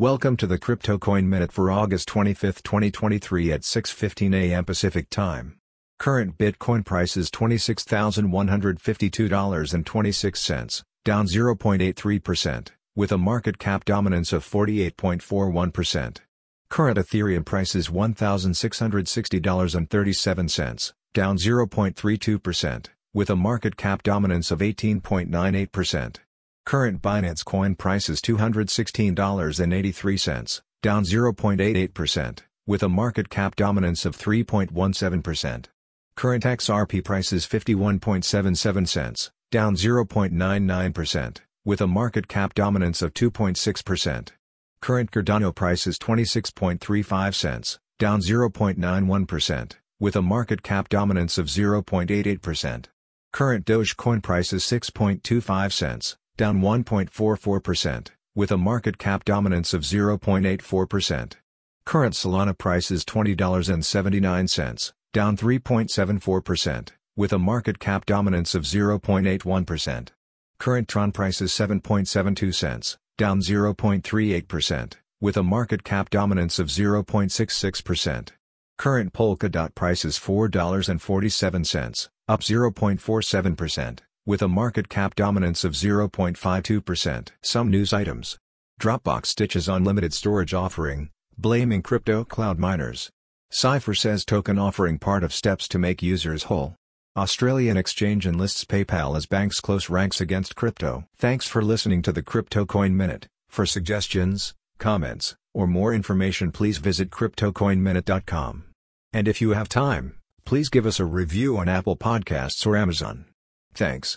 Welcome to the Crypto Coin Minute for August 25, 2023 at 6:15 a.m. Pacific Time. Current Bitcoin price is $26,152.26, down 0.83%, with a market cap dominance of 48.41%. Current Ethereum price is $1,660.37, down 0.32%, with a market cap dominance of 18.98%. Current Binance Coin price is $216.83, down 0.88%, with a market cap dominance of 3.17%. Current XRP price is 51.77 cents, down 0.99%, with a market cap dominance of 2.6%. Current Cardano price is 26.35 cents, down 0.91%, with a market cap dominance of 0.88%. Current Dogecoin price is 6.25 cents, down 1.44%, with a market cap dominance of 0.84%. Current Solana price is $20.79, down 3.74%, with a market cap dominance of 0.81%. Current Tron price is 7.72 cents, down 0.38%, with a market cap dominance of 0.66%. Current Polkadot price is $4.47, up 0.47%, with a market cap dominance of 0.52%. Some news items. Dropbox ditches unlimited storage offering, blaming crypto cloud miners. Cypher says token offering part of steps to make users whole. Australian exchange enlists PayPal as banks close ranks against crypto. Thanks for listening to the Crypto Coin Minute. For suggestions, comments, or more information please visit CryptoCoinMinute.com. And if you have time, please give us a review on Apple Podcasts or Amazon. Thanks.